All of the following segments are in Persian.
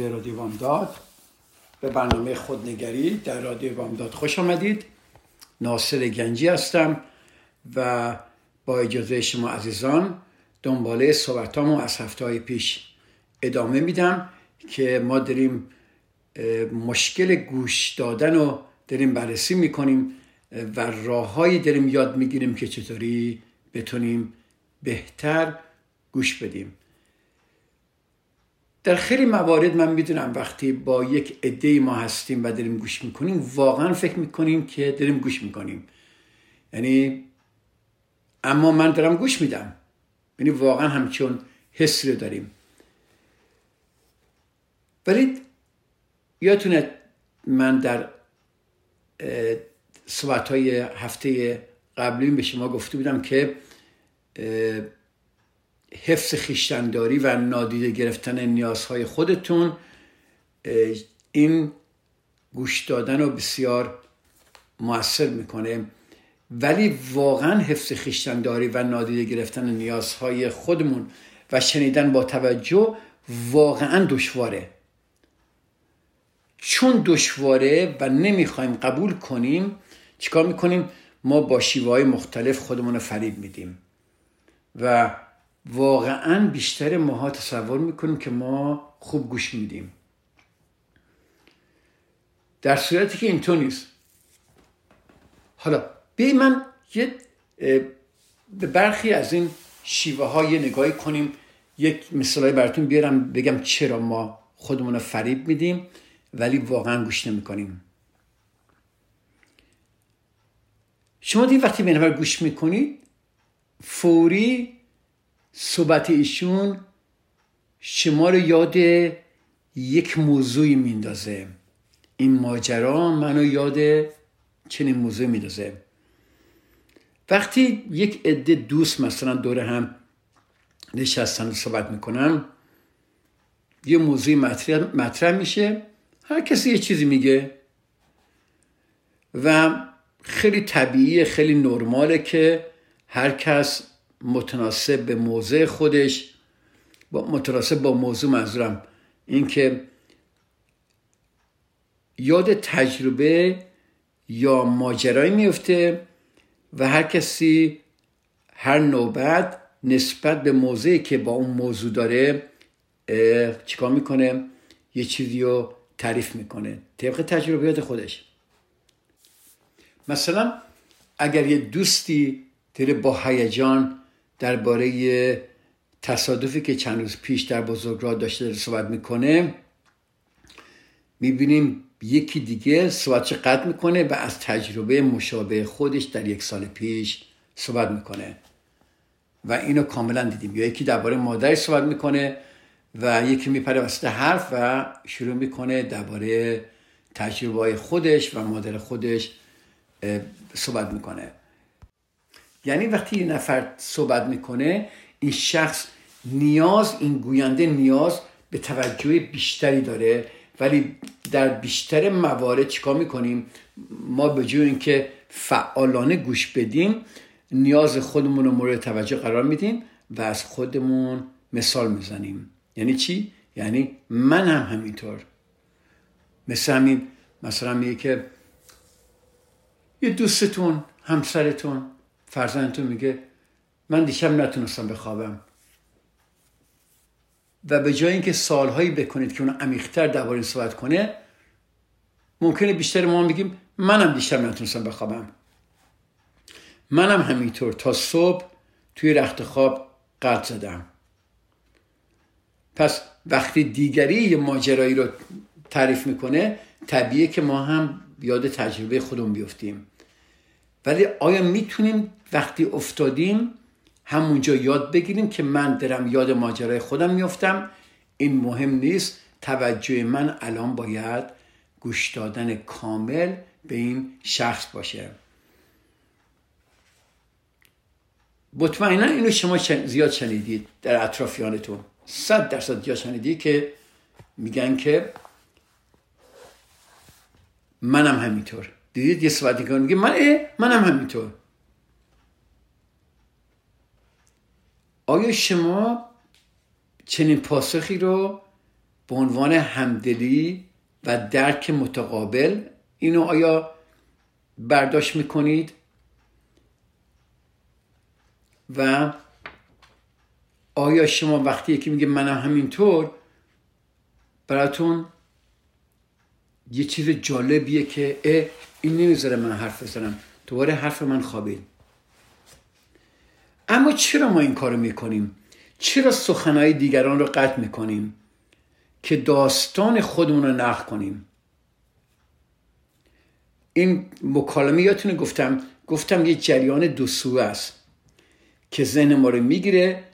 از رادیو بامداد. به برنامه خودنگری در رادیو بامداد خوش آمدید. ناصر گنجی هستم و با اجازه شما عزیزان دنباله صحبتامو از هفته های پیش ادامه میدم که ما داریم مشکل گوش دادن رو داریم بررسی می‌کنیم و راههایی داریم یاد می‌گیریم که چطوری بتونیم بهتر گوش بدیم. در خیلی موارد من می‌دونم وقتی با یک عده ما هستیم و داریم گوش می‌کنیم واقعا فکر می‌کنیم که داریم گوش می‌کنیم. یعنی اما من دارم گوش میدم. یعنی واقعا همچون حسی رو داریم. ولی یادتونه من در صحبت های هفته قبلی به شما گفته بودم که حفظ خیشتنداری و نادیده گرفتن نیازهای خودتون این گوش دادن رو بسیار موثر می‌کنه. ولی واقعا حفظ خیشتنداری و نادیده گرفتن نیازهای خودمون و شنیدن با توجه واقعا دشواره. چون دشواره و نمی‌خوایم قبول کنیم چیکار می‌کنیم؟ ما با شیوه های مختلف خودمون رو فریب میدیم. و واقعا بیشتر ماها تصور می‌کنیم که ما خوب گوش میدیم. در صورتی که اینطور نیست. حالا بی من یه به برخی از این شیوه های نگاهی کنیم. یک مثالای براتون بیارم بگم چرا ما خودمون رو فریب میدیم ولی واقعا گوش نمی‌کنیم. شما دیگه وقتی به نفر گوش می‌کنید فوری صحبت ایشون شما رو یاد یک موضوعی میندازه. این ماجرا منو یاد چنین موضوعی میندازه. وقتی یک عده دوست مثلا دور هم نشستن و صحبت می‌کنن یه موضوعی مطرح, مطرح میشه. هر کسی یه چیزی میگه و خیلی طبیعیه خیلی نرماله که هر کس متناسب به موضع خودش. با متناسب با موضوع منظورم اینکه یاد تجربه یا ماجرایی میفته و هر کسی هر نوبت نسبت به موضعی که با اون موضوع داره چیکار می‌کنه؟ یه چیزی رو تعریف می‌کنه. طبق تجربیات خودش. مثلا اگر یه دوستی داره با هیجان درباره تصادفی که چند روز پیش در بزرگراه داشته صحبت می‌کنه می‌بینیم یکی دیگه صحبتش قطع می‌کنه و از تجربه مشابه خودش در یک سال پیش صحبت می‌کنه. و اینو کاملا دیدیم. یا یکی درباره مادرش صحبت می‌کنه و یکی میپره وسط حرف و شروع می‌کنه درباره تجربه خودش و مادر خودش صحبت می‌کنه. یعنی وقتی یه نفر صحبت می‌کنه این شخص نیاز این گوینده نیاز به توجه بیشتری داره. ولی در بیشتر موارد چیکار می‌کنیم؟ ما به جای اینکه فعالانه گوش بدیم نیاز خودمون رو مورد توجه قرار میدیم و از خودمون مثال می‌زنیم. یعنی چی؟ یعنی من هم همینطور. مثل همین مثلا میگه که یه دوستتون همسرتون فرزندتون میگه من دیشب نتونستم بخوابم. و به جای اینکه سالهایی بکنید که اون عمیقتر درباره این صحبت کنه ممکنه بیشتر ما بگیم منم دیشب نتونستم بخوابم. منم همینطور تا صبح توی رخت خواب قلب زدم. پس وقتی دیگری یه ماجرایی رو تعریف می‌کنه طبیعه که ما هم یاد تجربه خودمون بیفتیم. ولی آیا می‌تونیم وقتی افتادیم همونجا یاد بگیریم که من درم یاد ماجرای خودم میفتم این مهم نیست. توجه من الان باید گوش دادن کامل به این شخص باشه. مطمئنا اینو شما زیاد شنیدید در اطرافیانتون. صد درصد جا شنیدی که میگن که منم همینطور. دیدید یه که میگه من منم همینطور. آیا شما چنین پاسخی رو به عنوان همدلی و درک متقابل اینو آیا برداشت می‌کنید؟ و آیا شما وقتی که میگه منم همینطور براتون یه چیز جالبیه که اه این نمی‌ذاره من حرف بزنم. دوباره حرف من خوابید. اما چرا ما این کارو می‌کنیم؟ چرا سخنهای دیگران رو قطع می‌کنیم که داستان خودمون رو نقل کنیم؟ این مکالمه یادتونه گفتم گفتم یه جریان دو سو است که ذهن ما رو می‌گیره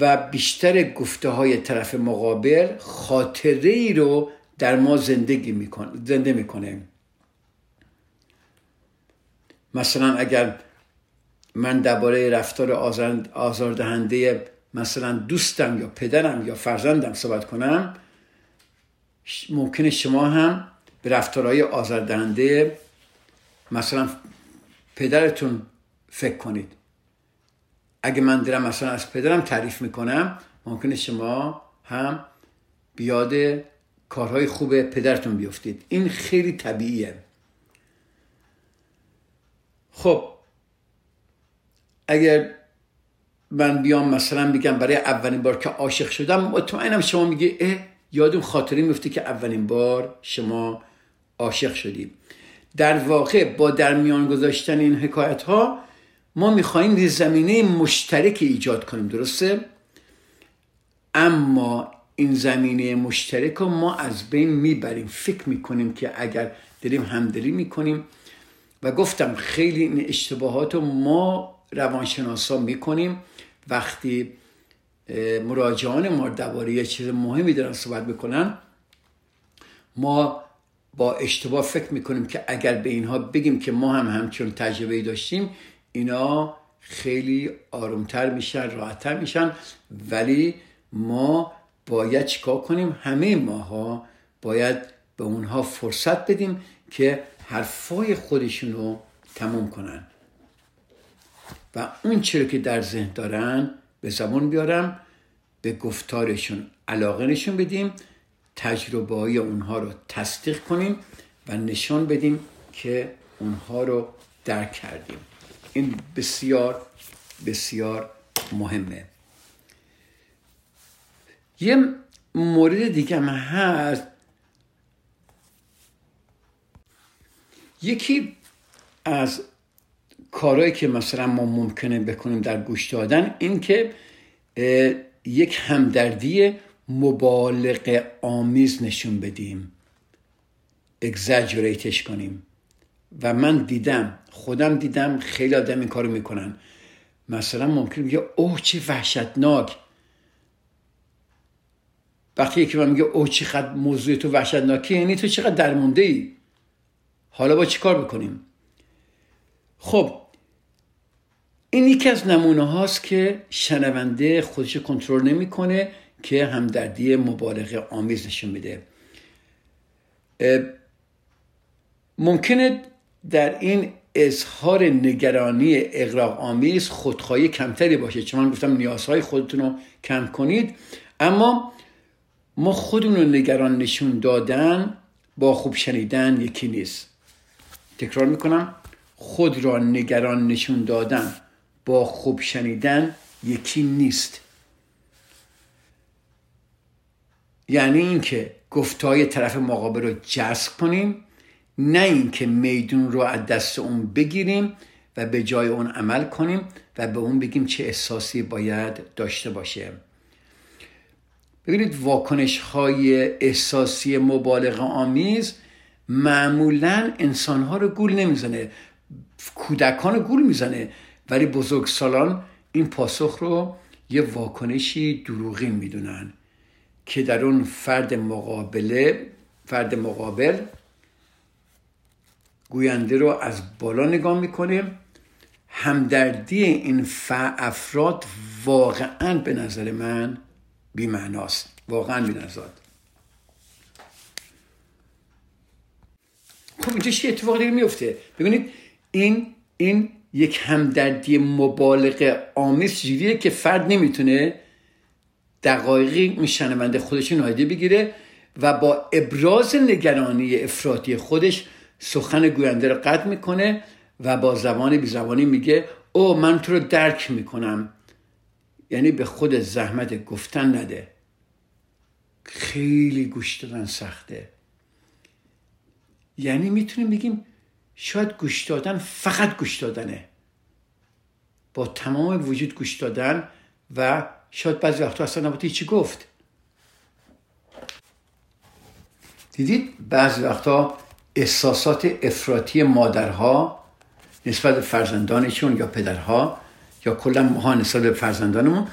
و بیشتر گفته های طرف مقابل خاطره ای رو در ما زندگی می‌کنه زنده می‌کنه. مثلا اگر من درباره رفتار آزاردهنده مثلا دوستم یا پدرم یا فرزندم صحبت کنم ممکنه شما هم به رفتارهای آزاردهنده مثلا پدرتون فکر کنید. اگه من دارم مثلا از پدرم تعریف می‌کنم ممکنه شما هم بیاد کارهای خوب پدرتون بیفتید. این خیلی طبیعیه. خب اگر من بیام مثلا بگم برای اولین بار که عاشق شدم مطمئنم شما میگه اه یادم خاطری میفته که اولین بار شما عاشق شدیم در واقع با در میان گذاشتن این حکایت ها ما می‌خواهیم زمینه مشترک ایجاد کنیم درسته؟ اما این زمینه مشترک رو ما از بین می‌بریم فکر می‌کنیم که اگر داریم همدلی می‌کنیم و گفتم خیلی این اشتباهات رو ما روانشناسا می‌کنیم. وقتی مراجعان ما درباره یه چیز مهمی دارن صحبت می‌کنن ما با اشتباه فکر می‌کنیم که اگر به اینها بگیم که ما هم همچون تجربه داشتیم اینا خیلی آرومتر میشن راحتتر میشن. ولی ما باید چیکار کنیم؟ همه ماها باید به اونها فرصت بدیم که حرفای خودشون رو تموم کنن. و اون چرا که در ذهن دارن به زبان بیارم به گفتارشون علاقه نشون بدیم تجربه های اونها رو تصدیق کنیم و نشان بدیم که اونها رو درک کردیم. این بسیار بسیار مهمه. یه مورد دیگه هم هست. یکی از کارهایی که مثلا ما ممکنه بکنیم در گوش دادن این که یک همدردی مبالغ آمیز نشون بدیم. اگزاجریتش کنیم. و من دیدم خودم دیدم خیلی آدم این کارو می‌کنن. مثلا ممکن میگه اوه چه وحشتناک. وقتی یکی من میگه اوه چقدر موضوع تو وحشتناکی یعنی تو چقدر درمونده ای حالا با چی کار بکنیم خب این یکی از نمونه هاست که شنونده خودش کنترل نمی‌کنه که همدردی مبالغه آمیز نشون میده ممکنه در این اظهار نگرانی اقراق آمیز خودخواهی کمتری باشه. چون من گفتم نیازهای خودتون رو کم کنید. اما ما خودمون رو نگران نشون دادن با خوب شنیدن یکی نیست. تکرار می‌کنم. خود را نگران نشون دادن با خوب شنیدن یکی نیست. یعنی اینکه گفتهای طرف مقابل رو جذب کنیم نه اینکه میدون رو از دست اون بگیریم و به جای اون عمل کنیم و به اون بگیم چه احساسی باید داشته باشه. ببینید واکنش های احساسی مبالغه آمیز معمولا انسان ها رو گول نمی‌زنه. کودکان رو گول می‌زنه. ولی بزرگسالان این پاسخ رو یه واکنشی دروغین می‌دونن که در اون فرد مقابله فرد مقابل گوینده رو از بالا نگاه می‌کنه. همدردی این افراد واقعا به نظر من بیمعناست. واقعا بی‌نظارت خب اینجا چه اتفاقی دیگه میفته؟ ببینید این این یک همدردی مبالغه آمیز جوریه که فرد نمی‌تونه دقایقی این شنونده خودش نایده بگیره و با ابراز نگرانی افراطی خودش سخن گوینده رو قطع می‌کنه و با زبان بی زبانی میگه او من تو رو درک می‌کنم. یعنی به خود زحمت گفتن نده. خیلی گوش سخته. یعنی می‌تونیم بگیم شاید گوش دادن فقط گوش دادنه. با تمام وجود گوش دادن و شاید بعضی وقتا اصلا نباید چی گفت. دیدید؟ بعضی وقتا احساسات افراطی مادرها نسبت به فرزندانشون یا پدرها یا کلا ماها نسبت به فرزندانمون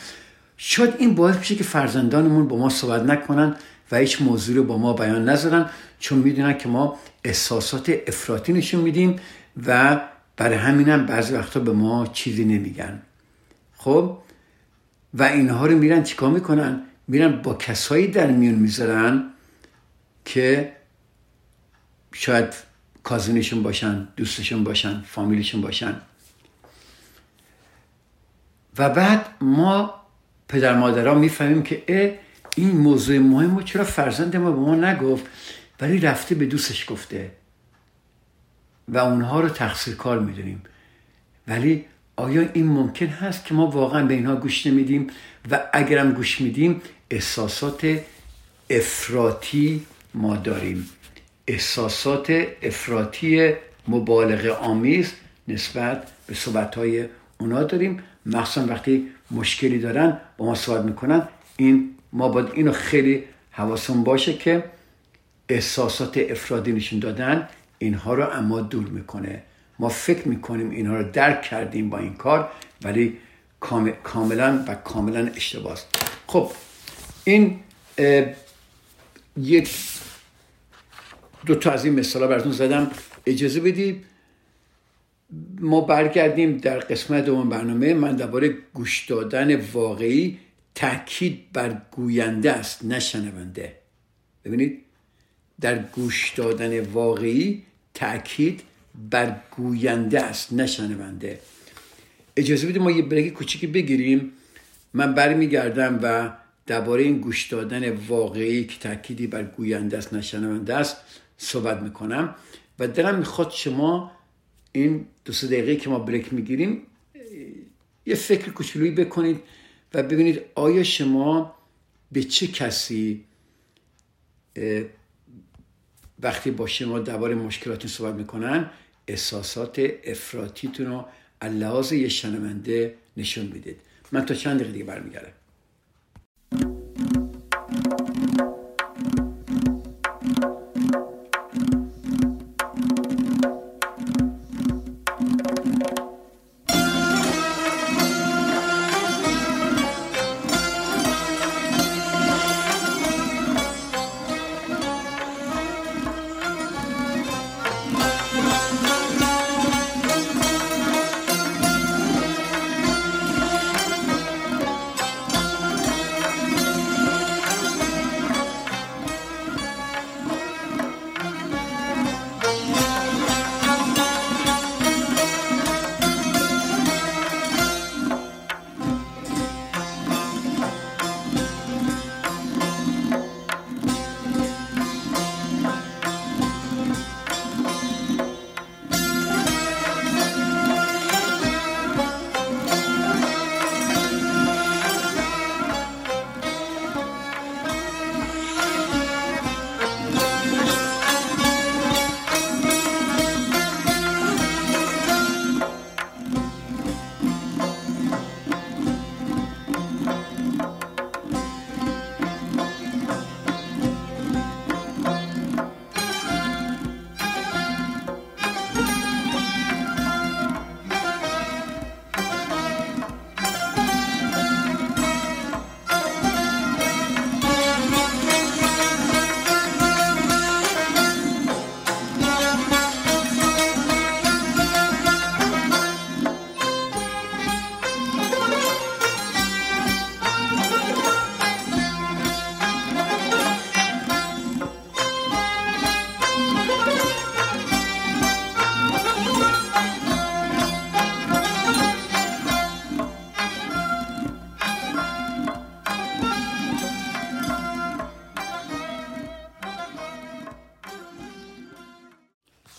شاید این باعث بشه که فرزندانمون با ما صحبت نکنن و هیچ موضوع رو با ما بیان نذارن چون می‌دونن که ما احساسات افراطی نشون میدیم و برای همینم بعضی وقتا به ما چیزی نمیگن. خب؟ و اینها رو میرن چیکار می‌کنن؟ میرن با کسایی در میون می‌ذارن که شاید کازینشون باشن دوستشون باشن فامیلشون باشن. و بعد ما پدر مادرها می‌فهمیم که این موضوع مهم رو چرا فرزند ما به ما نگفت ولی رفته به دوستش گفته. و اونها رو تقصیر کار می‌دونیم. ولی آیا این ممکن هست که ما واقعا به اینها گوش نمیدیم؟ و اگرم گوش میدیم احساسات افراطی ما داریم. احساسات افراطی مبالغه آمیز نسبت به صحبت های اونا داریم. مخصوصا وقتی مشکلی دارن با ما صحبت می‌کنن. این ما باید اینو خیلی حواسون باشه که احساسات افرادی نشون دادن اینها رو اما دور می‌کنه. ما فکر می‌کنیم اینها رو درک کردیم با این کار ولی کاملا و کاملا اشتباه خب این یک دو تا از این مثال براتون زدم. اجازه بدید ما برگردیم در قسمت دوم برنامه. من درباره گوش دادن واقعی تاکید بر گوینده است نه شنونده. ببینید در گوش دادن واقعی تاکید بر گوینده است نه شنونده. اجازه بدید ما یه بریک کوچیکی بگیریم. من برمیگردم و درباره این گوش دادن واقعی که تأکیدی بر گوینده است نه شنونده است صحبت می‌کنم. و دلم می‌خواد شما این دو سه دقیقه که ما بریک می‌گیریم یه فکر کوچولویی بکنید. و ببینید آیا شما به چه کسی وقتی با شما درباره مشکلاتتون صحبت می‌کنن احساسات افراتیتون رو لحاظ یه شنونده نشون می‌دید؟ من تا چند دقیقه دیگه برمیگردم.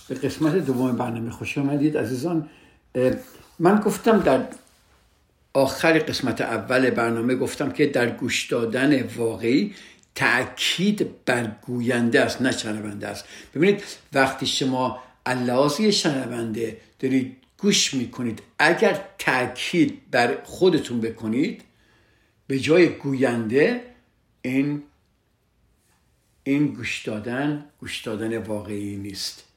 به قسمت دوم برنامه خوش آمدید عزیزان. من گفتم در آخر قسمت اول برنامه گفتم که در گوش دادن واقعی تأکید بر گوینده است نه شنونده است. ببینید وقتی شما اللحاظی شنونده دارید گوش می‌کنید اگر تأکید بر خودتون بکنید به جای گوینده این این گوش دادن گوش دادن واقعی نیست.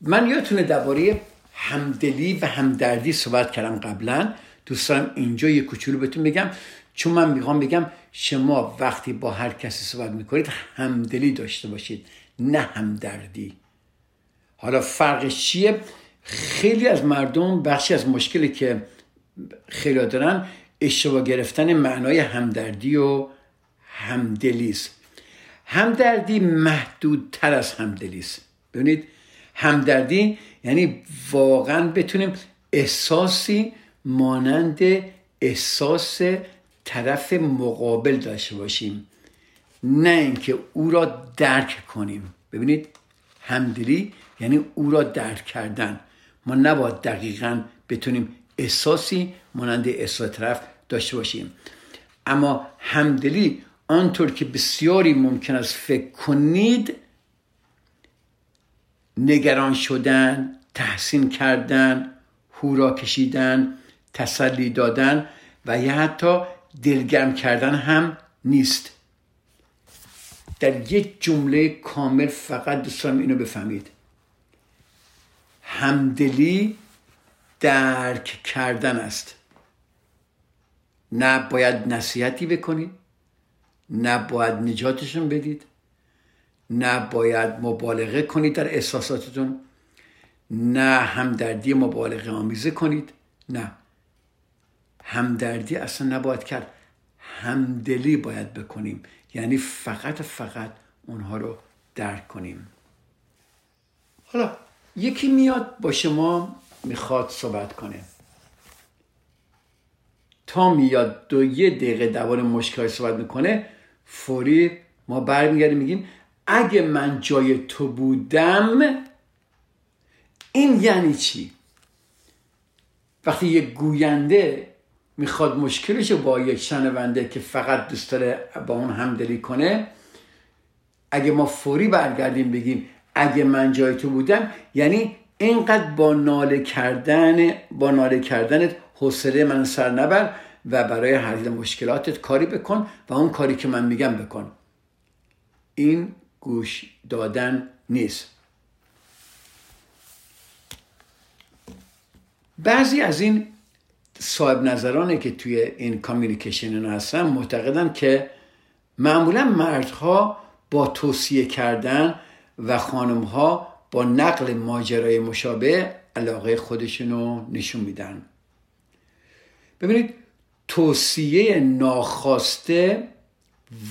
من یادتونه درباره همدلی و همدردی صحبت کردم قبلا. دوستان اینجا یه کوچولو بهتون بگم. چون من می‌خوام بگم شما وقتی با هر کسی صحبت می‌کنید همدلی داشته باشید نه همدردی. حالا فرقش چیه؟ خیلی از مردم بخشی از مشکلی که خیلی دارن اشتباه گرفتن معنای همدردی و همدلی است همدردی محدودتر از همدلی است ببینید همدردی یعنی واقعا بتونیم احساسی مانند احساس طرف مقابل داشته باشیم. نه اینکه او را درک کنیم. ببینید همدلی یعنی او را درک کردن. ما نباید دقیقا بتونیم احساسی مانند احساس طرف داشته باشیم. اما همدلی آنطور که بسیاری ممکن است فکر کنید نگران شدن تحسین کردن هورا کشیدن تسلی دادن و یا حتی دلگرم کردن هم نیست. در یک جمله کامل فقط دوستان اینو بفهمید. همدلی درک کردن است. نه باید نصیحتی بکنید نه باید نجاتشون بدید. نه باید مبالغه کنید در احساساتتون. نه همدردی مبالغه آمیزه کنید. نه. همدردی اصلا نباید کرد. همدلی باید بکنیم. یعنی فقط فقط اونها رو درک کنیم. حالا یکی میاد با شما می‌خواد صحبت کنه. تا میاد دو یه دقیقه دوان مشکل صحبت می‌کنه فوری ما برمیگردیم میگیم اگه من جای تو بودم این یعنی چی؟ وقتی یک گوینده می‌خواد مشکلش با یک شنونده که فقط دوست داره با اون همدلی کنه اگه ما فوری برگردیم بگیم اگه من جای تو بودم یعنی اینقدر با ناله کردن با ناله کردنت حوصله من سر نبر و برای حل مشکلاتت کاری بکن و اون کاری که من میگم بکن. این گوش دادن نیست. بعضی از این صاحب نظرانه که توی این کامیونیکیشن هستن معتقدن که معمولا مردها با توصیه کردن و خانمها با نقل ماجرای مشابه علاقه خودشونو نشون میدن. ببینید توصیه ناخواسته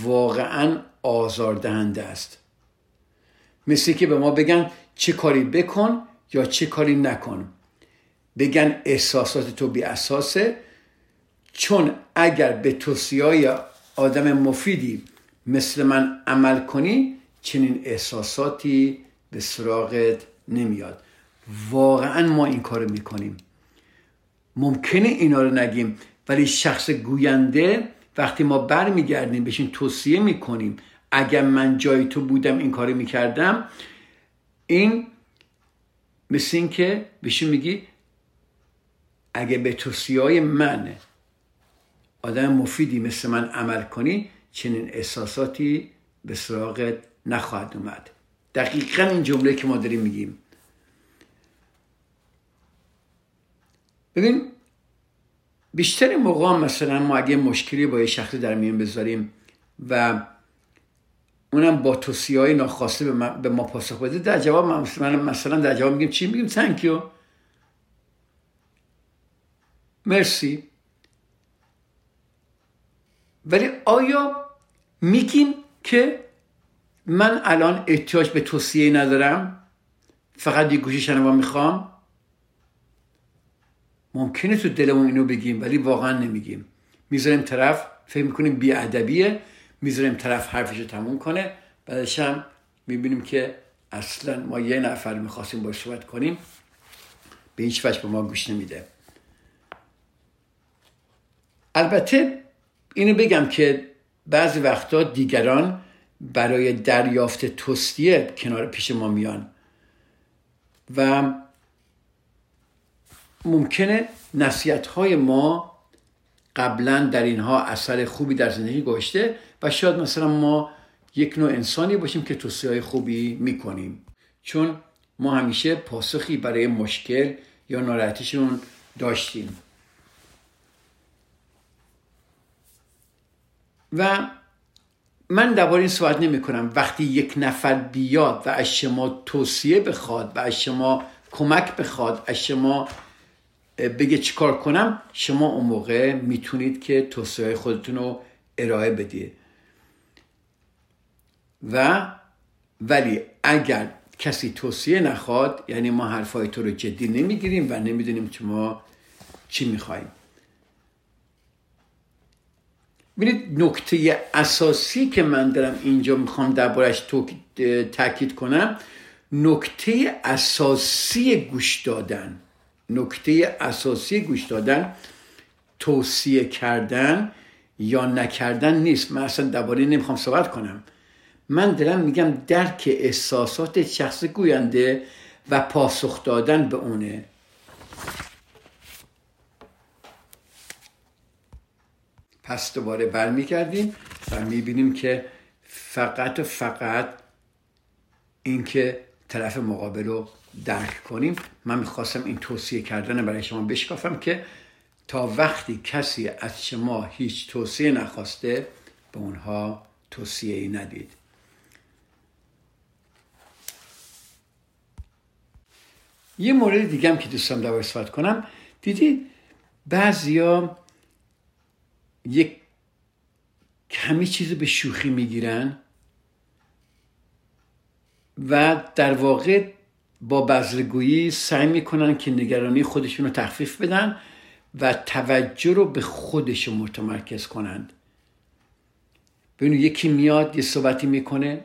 واقعا آزاردهنده است. مثل که به ما بگن چه کاری بکن یا چه کاری نکن. بگن احساسات تو بی اساسه. چون اگر به توصیه آدم مفیدی مثل من عمل کنی چنین احساساتی به سراغت نمیاد. واقعا ما این کارو می‌کنیم. ممکنه اینا رو نگیم ولی شخص گوینده وقتی ما برمیگردیم بهشون توصیه می‌کنیم اگر من جای تو بودم این کارو می‌کردم این مثل این که بهشون میگی اگه به توصیه من آدم مفیدی مثل من عمل کنی چنین احساساتی به سراغت نخواهد اومد. دقیقا این جمله که ما داریم میگیم. ببین بیشتر موقع مثلا ما اگه مشکلی با یه شخصی در میان بذاریم و اونم با توصیه های ناخواسته به ما, به ما پاسخ بده. در جواب مثلا در جواب میگیم چی میگیم تنکیو مرسی. ولی آیا میگیم که من الان احتیاج به توصیه ندارم؟ فقط یه گوشی شنوا می‌خوام؟ ممکنه تو دلمون اینو بگیم ولی واقعا نمیگیم. می‌ذاریم طرف فکر می‌کنیم بیادبیه. می‌ذاریم طرف حرفشو تموم کنه. بعدش هم می‌بینیم که اصلا ما یه نفر می‌خواستیم باش صحبت کنیم به هیچ وجه به ما گوش نمیده. البته اینو بگم که بعضی وقتا دیگران برای دریافت توصیه کنار پیش ما میان و ممکنه نصیحت های ما قبلا در اینها اثر خوبی در زندگی گذاشته و شاید مثلا ما یک نوع انسانی باشیم که توصیه های خوبی می‌کنیم. چون ما همیشه پاسخی برای مشکل یا ناراحتیشون داشتیم. و من درباره این صحبت نمی کنم وقتی یک نفر بیاد و از شما توصیه بخواد و از شما کمک بخواد از شما بگه چیکار کنم شما اون موقع می‌تونید که توصیه خودتون رو ارائه بدید و ولی اگر کسی توصیه نخواد یعنی ما حرفای تو رو جدی نمی‌گیریم و نمی‌دونیم ما چی می‌خوایم. ببینید نکته اساسی که من دارم اینجا می‌خوام دربارش تاکید کنم نکته اساسی گوش دادن. نکته اساسی گوش دادن توصیه کردن یا نکردن نیست. من اصلا درباره نمی‌خوام صحبت کنم. من دارم میگم درک احساسات شخص گوینده و پاسخ دادن به اونه. پس دوباره برمیگردیم و می‌بینیم که فقط و فقط اینکه طرف مقابل رو درک کنیم. من می‌خواستم این توصیه کردن برای شما بشکافم که تا وقتی کسی از شما هیچ توصیه نخواسته به اونها توصیه ای ندید. یه مورد دیگه هم که دوستم در صحبت کنم. دیدی بعضیا یک کمی چیزی به شوخی می‌گیرن و در واقع با بذرگویی سعی می‌کنن که نگرانی خودشون رو تخفیف بدن و توجه رو به خودشون متمرکز کنند. ببینید یکی میاد یه صحبتی می‌کنه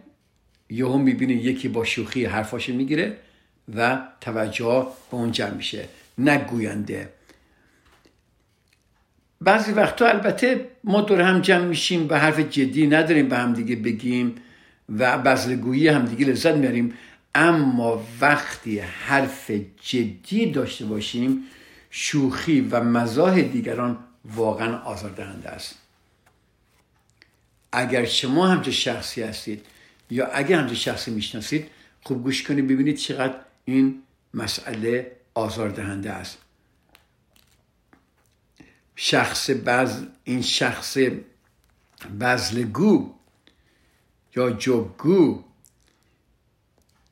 یهو می‌بینه یکی با شوخی حرفاشو می‌گیره و توجه به اون جمع میشه نگوینده. بعضی وقتا البته ما دور هم جمع میشیم و حرف جدی نداریم به هم دیگه بگیم و بزرگویی هم دیگه لذت میاریم اما وقتی حرف جدی داشته باشیم شوخی و مزاح دیگران واقعا آزاردهنده است. اگر شما همچه شخصی هستید یا اگر همچه شخصی می‌شناسید خوب گوش کنید ببینید چقدر این مسئله آزاردهنده است. شخص بز این شخص بزلگو یا جوگو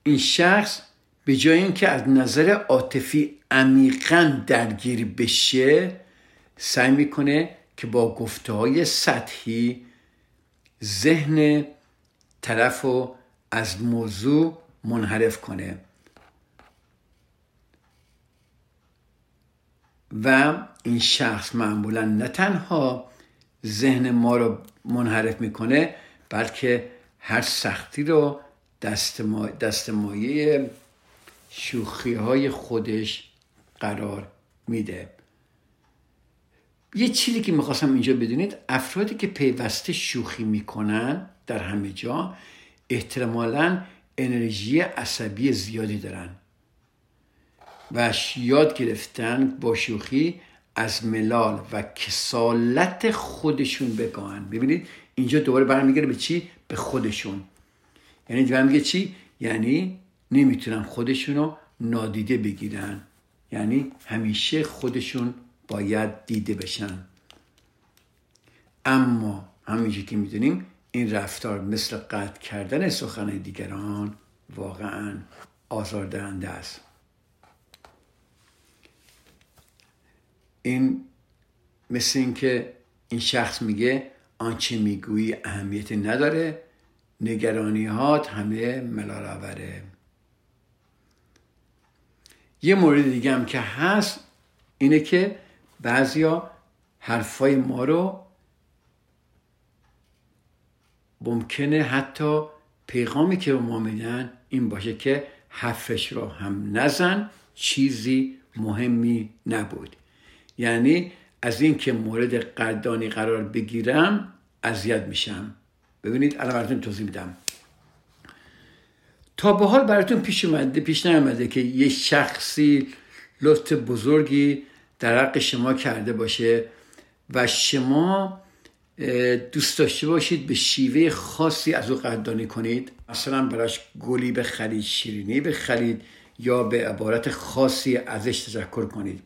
این شخص به جای اینکه از نظر عاطفی عمیقا درگیر بشه سعی می‌کنه که با گفته های سطحی ذهن طرف رو از موضوع منحرف کنه. و این شخص معمولا نه تنها ذهن ما رو منحرف می‌کنه بلکه هر سختی رو دست, مایه شوخی های خودش قرار میده. یه چیزی که می‌خواستم اینجا بدونید افرادی که پیوسته شوخی می‌کنن در همه جا احتمالا انرژی عصبی زیادی دارن و یاد گرفتن با شوخی از ملال و کسالت خودشون بگاهن. ببینید اینجا دوباره برمیگره به چی؟ به خودشون. یعنی دوباره میگه چی؟ یعنی نمی‌تونن خودشونو نادیده بگیرن. یعنی همیشه خودشون باید دیده بشن. اما همینجور که می‌دونیم این رفتار مثل قطع کردن سخن دیگران واقعا آزاردهنده است. این مثل اینکه این شخص میگه آنچه می‌گویی اهمیتی نداره. نگرانیات همه ملال آوره. یه مورد دیگه هم که هست اینه که بعضیا حرفای ما رو ممکنه حتی پیغامی که به ما میدن این باشه که حرفش رو هم نزن چیزی مهمی نبود. یعنی از اینکه مورد قدردانی قرار بگیرم اذیت میشم. ببینید الان براتون توضیح میدم. تا به حال براتون پیش اومده پیش نیامده که یه شخصی لطف بزرگی در حق شما کرده باشه و شما دوست داشته باشید به شیوه خاصی از او قدردانی کنید. مثلا براش گلی بخرید شیرینی بخرید یا به عبارت خاصی ازش تذکر کنید.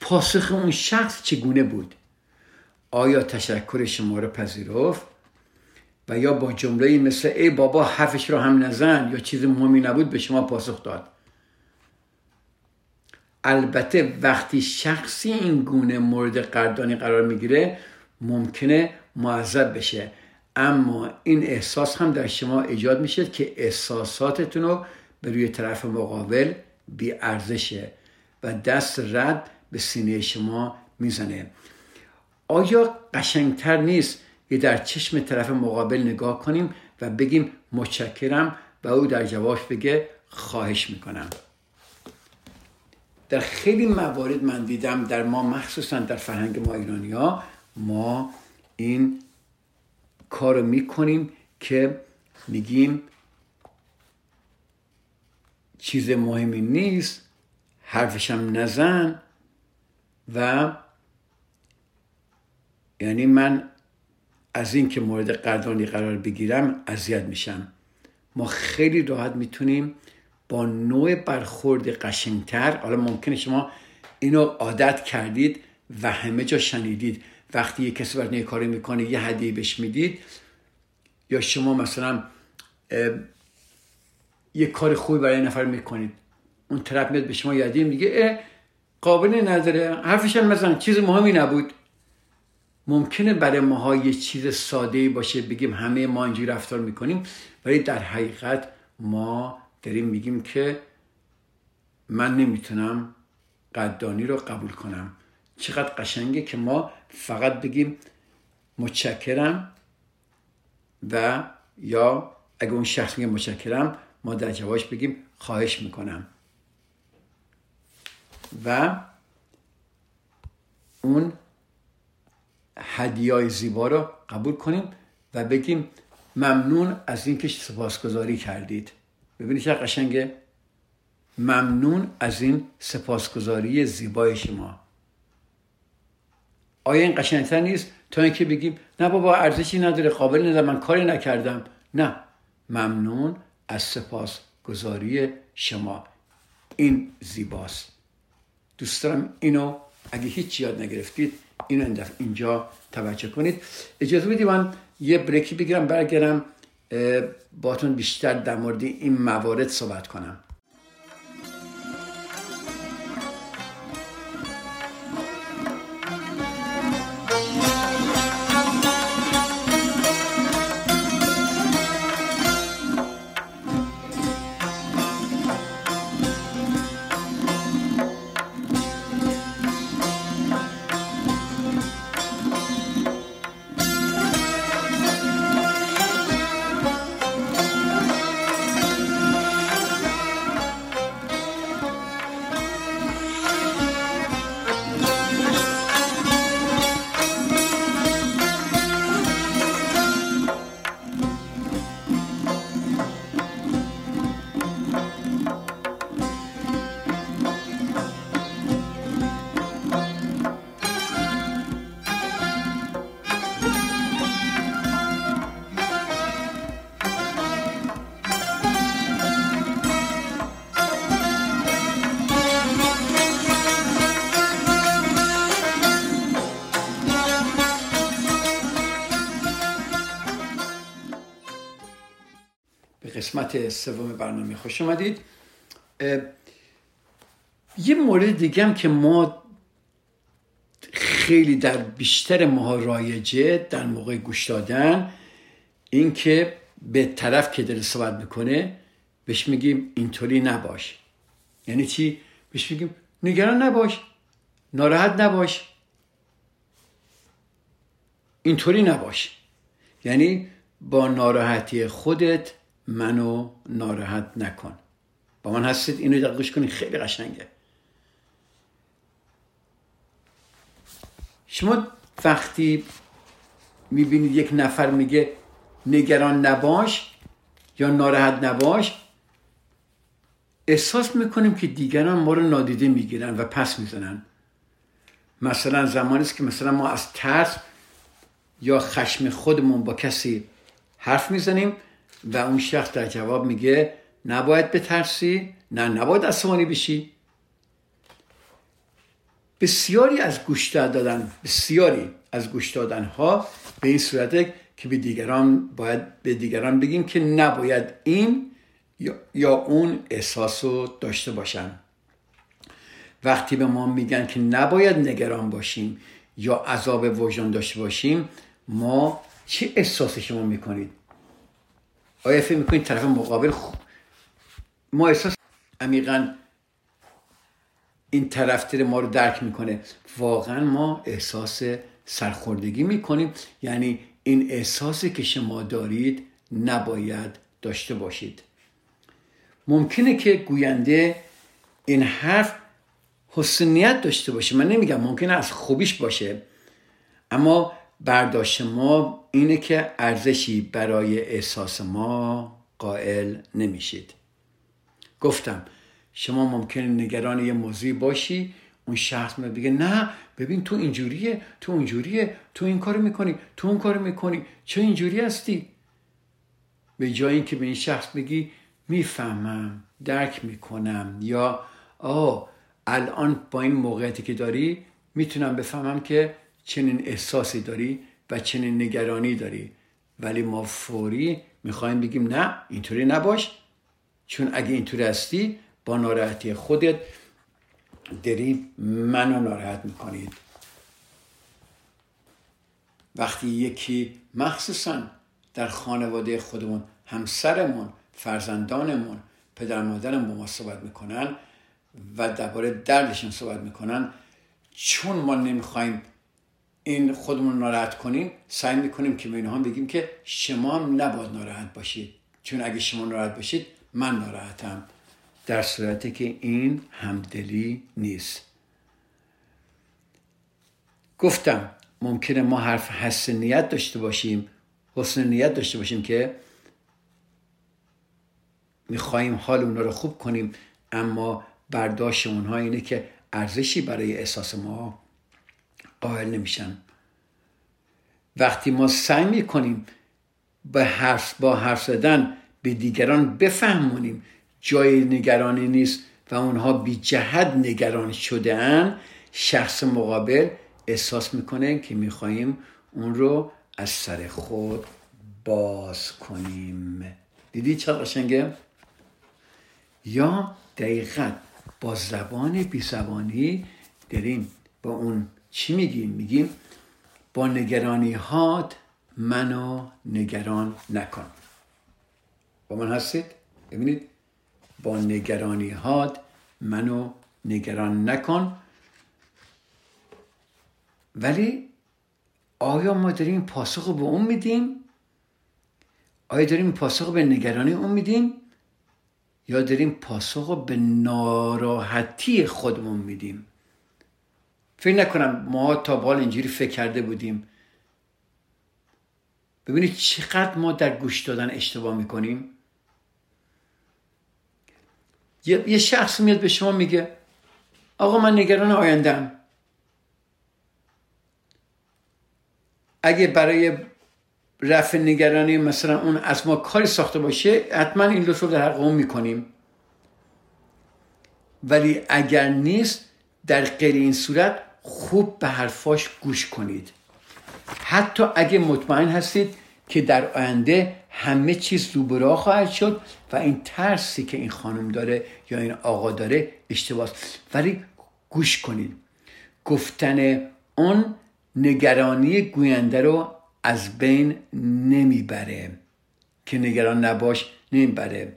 پاسخ اون شخص چگونه بود؟ آیا تشکر شما رو پذیرفت؟ و یا با جمله مثل ای بابا حرفش رو هم نزن یا چیز مهمی نبود به شما پاسخ داد. البته وقتی شخصی این گونه مورد قدردانی قرار می‌گیره ممکنه معذب بشه. اما این احساس هم در شما ایجاد میشه که احساساتتون رو به روی طرف مقابل بی ارزشه و دست رد به سینه شما می‌زنه. آیا قشنگتر نیست یه در چشم طرف مقابل نگاه کنیم و بگیم متشکرم و او در جوابش بگه خواهش می‌کنم. در خیلی موارد من دیدم در ما مخصوصا در فرهنگ ما ایرانی ها ما این کار رو می‌کنیم که میگیم چیز مهمی نیست حرفشم نزن و یعنی من از این که مورد قدردانی قرار بگیرم اذیت میشم. ما خیلی راحت می‌تونیم با نوع برخورد قشنگتر حالا ممکنه شما اینو عادت کردید و همه جا شنیدید. وقتی یه کسی براتون کاری می‌کنه یه هدیه بهش می‌دید یا شما مثلا یه کار خوبی برای نفر می‌کنید اون طرف میاد به شما یادی میگه قابل نداره حرفش هم مثلا چیز مهمی نبود. ممکنه برای ماها یه چیز ساده باشه بگیم همه ما اینجوری رفتار می‌کنیم ولی در حقیقت ما داریم میگیم که من نمی‌تونم قدردانی رو قبول کنم. چقدر قشنگه که ما فقط بگیم متشکرم و یا اگه اون شخص میگه متشکرم ما در جوابش بگیم خواهش می‌کنم. و اون هدیای زیبا رو قبول کنیم و بگیم ممنون از اینکه سپاسگزاری کردید. ببینید چه قشنگه. ممنون از این سپاسگزاری زیبای شما. آیا این قشنگتر نیست؟ تا اینکه بگیم نه بابا ارزشی نداره قابل نداره من کاری نکردم. نه. ممنون از سپاسگزاری شما. این زیباست. دوست دارم اینو اگه هیچ یاد نگرفتید اینو اینجا توجه کنید. اجازه بدید من یه بریکی بگیرم برگردم باتون بیشتر در مورد این موارد صحبت کنم. قسمت سوم برنامه خوش آمدید یه مورد دیگه هم که ما خیلی در بیشتر ماها رایجه در موقع گوش دادن این که به طرف که دل صحبت می‌کنه بهش میگیم اینطوری نباش. یعنی چی؟ بهش میگیم نگران نباش ناراحت نباش. اینطوری نباش. یعنی با ناراحتی خودت منو ناراحت نکن. با من هستید اینو دقیق گوش کنید خیلی قشنگه. شما وقتی می‌بینید یک نفر میگه نگران نباش یا ناراحت نباش احساس می‌کنیم که دیگران ما رو نادیده می‌گیرن و پس می‌زنن. مثلا زمانی است که مثلا ما از ترس یا خشم خودمون با کسی حرف می‌زنیم و اون شخص در جواب میگه نباید بترسی نه نباید عصبانی بشی. بسیاری از گوش دادن بسیاری از گوش دادن ها به این صورته که به دیگران باید به دیگران بگیم که نباید این یا اون احساس رو داشته باشن. وقتی به ما میگن که نباید نگران باشیم یا عذاب وجدان داشته باشیم ما چه احساسی شما می‌کنید؟ آیا فکر می‌کنید طرف مقابل خوب ما احساس عمیقا این طرفتر ما رو درک می‌کنه واقعا ما احساس سرخوردگی می‌کنیم یعنی این احساسی که شما دارید نباید داشته باشید ممکنه که گوینده این حرف حسنیت داشته باشه من نمیگم ممکنه از خوبیش باشه اما برداشت ما اینه که ارزشی برای احساس ما قائل نمیشید. گفتم شما ممکنه نگران یه موضوعی باشی اون شخص می بگه نه ببین تو اینجوریه تو اونجوریه تو این کارو می‌کنی تو اون کارو می‌کنی چه اینجوری هستی؟ به جای اینکه به این شخص بگی می‌فهمم درک می‌کنم یا آه الان با این موقعیتی که داری می‌تونم بفهمم که چنین احساسی داری و چنین نگرانی داری. ولی ما فوری می‌خوایم بگیم نه اینطوری نباش. چون اگه اینطوری هستی با ناراحتی خودت داری منو ناراحت می‌کنید. وقتی یکی مخصوصا در خانواده خودمون همسرمون فرزندانمون پدر مادرم با ما صحبت می‌کنن و درباره دردشون صحبت می‌کنن چون ما نمی‌خوایم این خودمون ناراحت کنیم سعی می‌کنیم که به اینها بگیم که شما هم نباید ناراحت باشید. چون اگه شما ناراحت باشید من ناراحتم. در صورتی که این همدلی نیست. گفتم ممکنه ما حرف حسن نیت داشته باشیم حسن نیت داشته باشیم که می‌خواهیم حال اونا رو خوب کنیم اما برداشت اونها اینه که ارزشی برای احساس ما قائل نمیشن وقتی ما سعی می‌کنیم با حرف با حرف زدن به دیگران بفهمونیم جای نگرانی نیست و اونها بی جهت نگران شده ان شخص مقابل احساس می‌کنه که می‌خواهیم اون رو از سر خود باز کنیم. دیدی چه قشنگه؟ یا دقیقا با زبان بی زبانی داریم با اون چی میگیم؟ میگیم با نگرانی هات منو نگران نکن. با من هستید؟ ببینید. با نگرانی هات منو نگران نکن. ولی آیا ما داریم پاسخ به اون میدیم؟ آیا داریم پاسخ به نگرانی اون میدیم؟ یا داریم پاسخ به ناراحتی خودمون میدیم؟ فکر نکنم ما تا بال اینجوری فکر کرده بودیم. ببینید چقدر ما در گوش دادن اشتباه می‌کنیم. یه شخص میاد به شما میگه آقا من نگران آیندم اگه برای رفع نگرانی مثلا اون از ما کاری ساخته باشه حتما این لطف رو در حق اون می‌کنیم. ولی اگر نیست در غیر این صورت خوب به حرفاش گوش کنید. حتی اگه مطمئن هستید که در آینده همه چیز روبرا خواهد شد و این ترسی که این خانم داره یا این آقا داره اشتباه ولی گوش کنید. گفتن اون نگرانی گوینده رو از بین نمی‌بره. که نگران نباش نمی‌بره.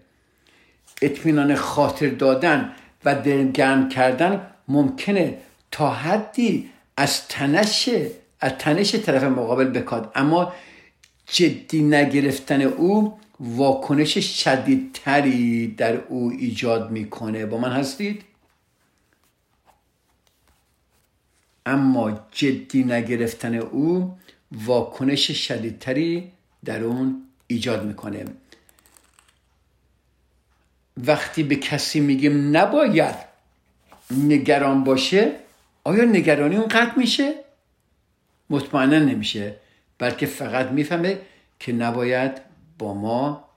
اطمینان خاطر دادن و دلگرم کردن ممکنه تا حدی از تنش از تنش طرف مقابل بکاد. اما جدی نگرفتن او واکنش شدیدتری در او ایجاد می‌کنه. با من هستید؟ اما جدی نگرفتن او واکنش شدیدتری در اون ایجاد می‌کنه. وقتی به کسی میگیم نباید نگران باشه آیا نگرانی اون قطع میشه؟ مطمئنا نمیشه بلکه فقط می‌فهمه که نباید با ما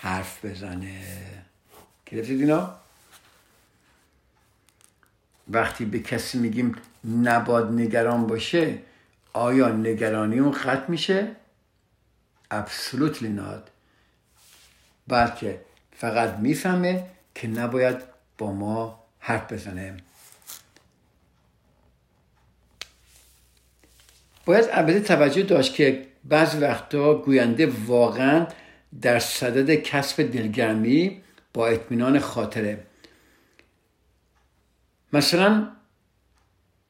حرف بزنه گرفتید اینا؟ وقتی به کسی میگیم نباید نگران باشه آیا نگرانی اون قطع میشه؟ absolutely not بلکه فقط می‌فهمه که نباید با ما حرف بزنه باید البته توجه داشت که بعض وقتا گوینده واقعا در صدد کسب دلگرمی با اطمینان خاطره. مثلا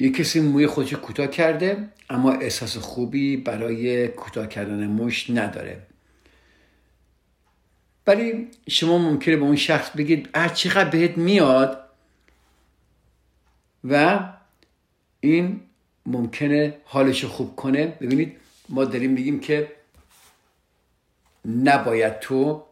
یه کسی موی خودش کوتاه کرده اما احساس خوبی برای کوتاه کردن موش نداره. ولی شما ممکنه به اون شخص بگید اه چقدر بهت میاد؟ و این ممکنه حالش خوب کنه. ببینید ما داریم میگیم که نباید تو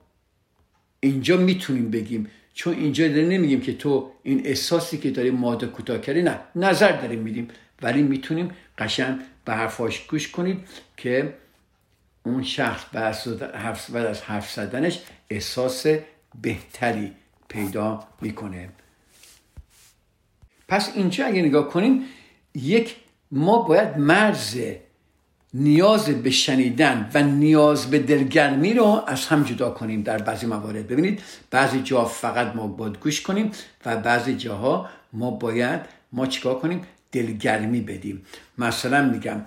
اینجا می‌تونیم بگیم. چون اینجا داریم نمیگیم که تو این احساسی که داری ماده کوتاه کردی نه. نظر داریم میدیم. ولی می‌تونیم قشنگ به حرفاش گوش کنید که اون شخص بعد از حرف زدنش احساس بهتری پیدا می‌کنه. پس اینجا اگه نگاه کنیم یک ما باید مرز نیاز به شنیدن و نیاز به دلگرمی رو از هم جدا کنیم در بعضی موارد. ببینید بعضی جا فقط ما باید گوش کنیم و بعضی جاها ما باید ما چیکار کنیم؟ دلگرمی بدیم. مثلا میگم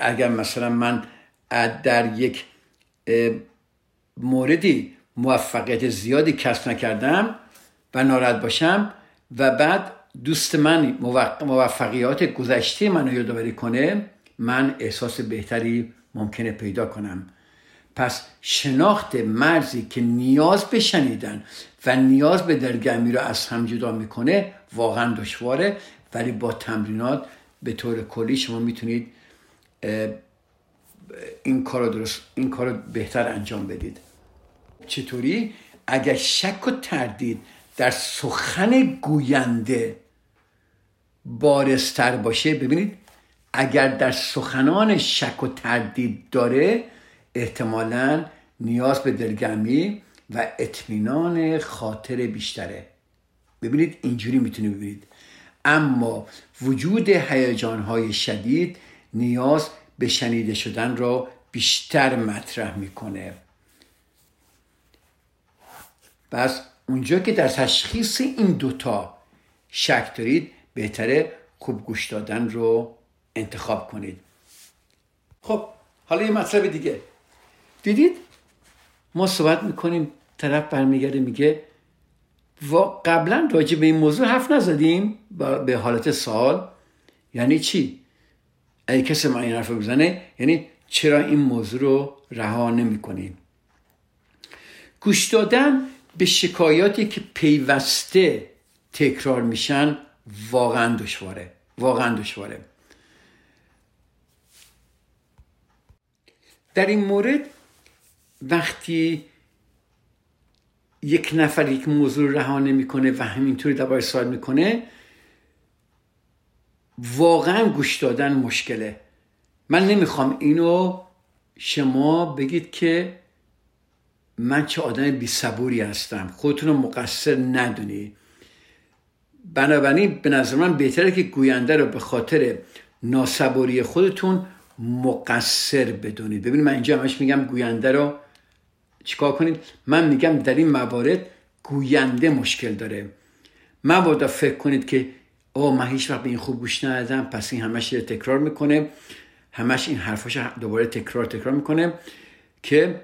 اگر, مثلا من در یک موردی موفقیت زیادی کسب نکردم و ناراحت باشم و بعد دوست من موفقیات گذشته منو یادآوری کنه من احساس بهتری ممکنه پیدا کنم. پس شناخت مرزی که نیاز به شنیدن و نیاز به درگمی رو از هم جدا می‌کنه واقعا دشواره. ولی با تمرینات به طور کلی شما می‌تونید این کار درست این کار بهتر انجام بدید. چطوری؟ اگر شک و تردید در سخن گوینده بارستر باشه ببینید اگر در سخنان شک و تردید داره احتمالا نیاز به دلگرمی و اطمینان خاطر بیشتره. ببینید اینجوری می‌تونید ببینید. اما وجود های شدید نیاز به شنیده شدن را بیشتر مطرح می‌کنه. پس اونجا که در تشخیص این دوتا شک دارید بهتره خوب گوش دادن رو انتخاب کنید. خب حالا یه مطلب دیگه. دیدید؟ ما صحبت می‌کنیم طرف برمیگرده میگه و قبلا راجع به این موضوع حرف نزدیم به حالت سال یعنی چی؟ اگه کسی ما این حرف بزنه یعنی چرا این موضوع رو رها نمی کنیم گوش دادن به شکایاتی که پیوسته تکرار میشن واقعا دشواره. واقعا دشواره. در این مورد وقتی یک نفر یک موضوع رها نمی‌کنه و همینطوری درباره سوال می‌کنه واقعا گوش دادن مشکله. من نمی‌خوام اینو شما بگید که من چه آدم بی صبوری هستم. خودتون رو مقصر ندونی. بنابراین به نظر من بهتره که گوینده رو به خاطر ناسبوری خودتون مقصر بدونید. ببینید من اینجا همش میگم گوینده رو چیکار کنید؟ من میگم در این موارد گوینده مشکل داره. مبادا فکر کنید که او من هیچ وقت به این خوب گوش ندادم پس این همش تکرار می‌کنه. همش این حرفاش دوباره تکرار تکرار می‌کنه که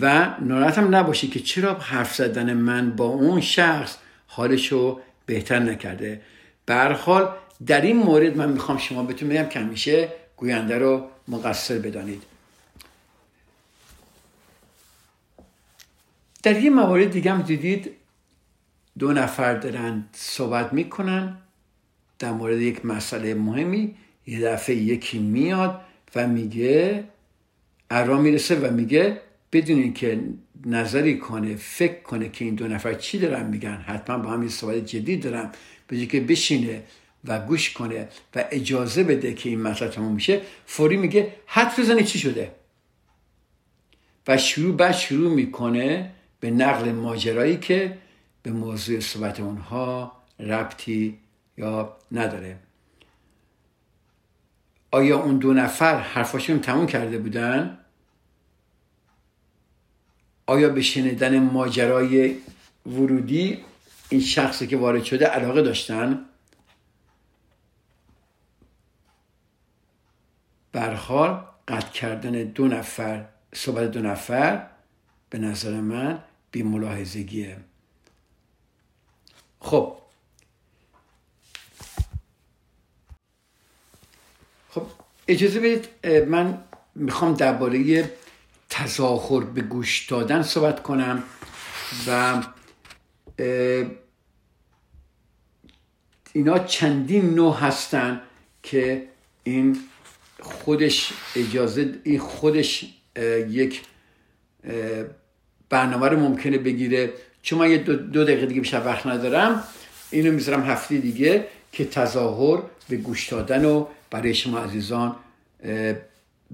و ناراحت هم نباشی که چرا حرف زدن من با اون شخص حالشو بهتر نکرده. برخال در این مورد من می‌خوام شما بتونید بگم که همیشه گوینده رو مقصر بدانید. در یه موارد دیگه هم دیدید دو نفر دارن صحبت می‌کنن در مورد یک مسئله مهمی. یه دفعه یکی میاد و میگه ارا می‌رسه و میگه بدونین که نظری کنه فکر کنه که این دو نفر چی دارن میگن. حتما با هم یه صحبت جدی دارن به که بشینه و گوش کنه و اجازه بده که این مطلب تموم میشه فوری میگه حد بزنه چی شده. و شروع بعد شروع می‌کنه به نقل ماجرایی که به موضوع صحبت اونها ربطی یا نداره. آیا اون دو نفر حرفاشون تموم کرده بودن؟ آیا به شنیدن ماجرای ورودی این شخصی که وارد شده علاقه داشتن؟ برحال قطع کردن دو نفر صحبت دو نفر به نظر من بی ملاحظگیه خب خب اجازه بدید من می‌خوام درباره تظاهر به گوش دادن صحبت کنم و اینا چندین نوع هستن که این خودش اجازه این خودش یک برنامه رو ممکنه بگیره. چون من یه دو, دقیقه دیگه بیشتر وقت ندارم اینو می‌ذارم هفته دیگه که تظاهر به گوش دادن و برای شما عزیزان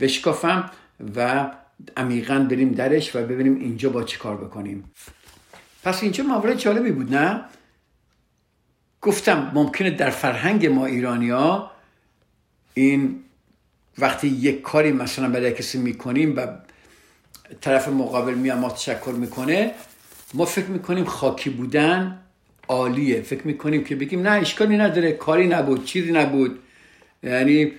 بشکافم و عمیقا بریم درش و ببینیم اینجا با چه کار بکنیم. پس اینجا مورد جالبی بود نه؟ گفتم ممکنه در فرهنگ ما ایرانی ها این وقتی یک کاری مثلا برای کسی می‌کنیم و طرف مقابل میاد ما تشکر می‌کنه ما فکر می‌کنیم خاکی بودن عالیه. فکر می‌کنیم که بگیم نه اشکالی نداره کاری نبود چیزی نبود. یعنی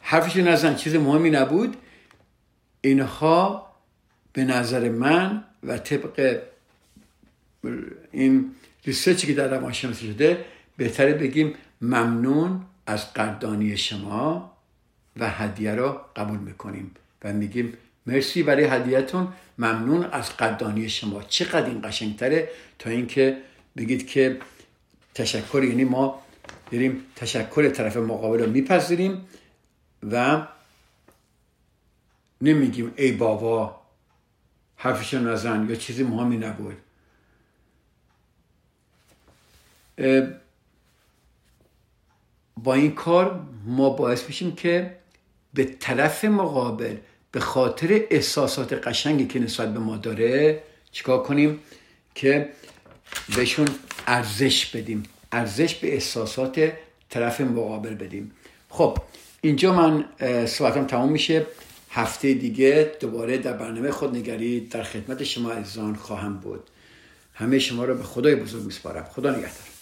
حرفش نزن چیز مهمی نبود. اینها به نظر من و طبق این ریسرچی که در روانشناسی شده بهتره بگیم ممنون از قدردانی شما و هدیه را قبول می‌کنیم و میگیم مرسی برای هدیهتون. ممنون از قدردانی شما. چقدر این قشنگتره تا اینکه بگید که تشکر یعنی ما داریم تشکر طرف مقابل رو میپذیریم و نمیگیم ای بابا حرفشو نزن یا چیزی مهمی نبود با این کار ما باعث میشیم که به طرف مقابل به خاطر احساسات قشنگی که نسبت به ما داره چیکار کنیم که بهشون ارزش بدیم ارزش به احساسات طرف مقابل بدیم. خب اینجا من صحبتم تمام میشه. هفته دیگه دوباره در برنامه خودنگری در خدمت شما عزیزان خواهم بود. همه شما رو به خدای بزرگ میسپارم. خدا نگهدار.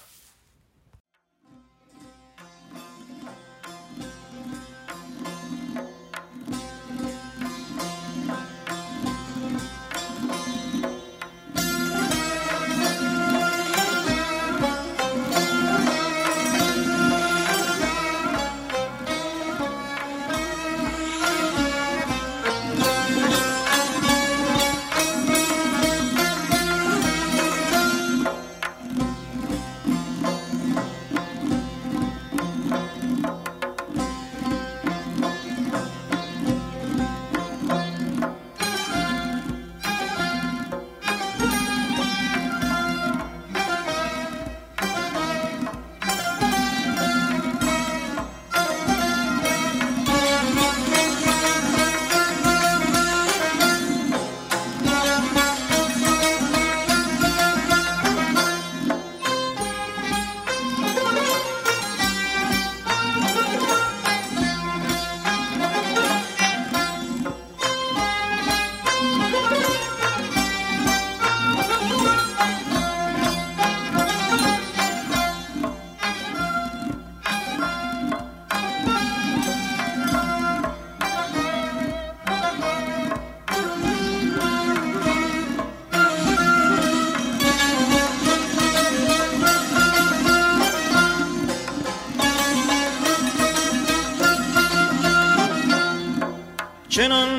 چنان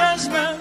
دست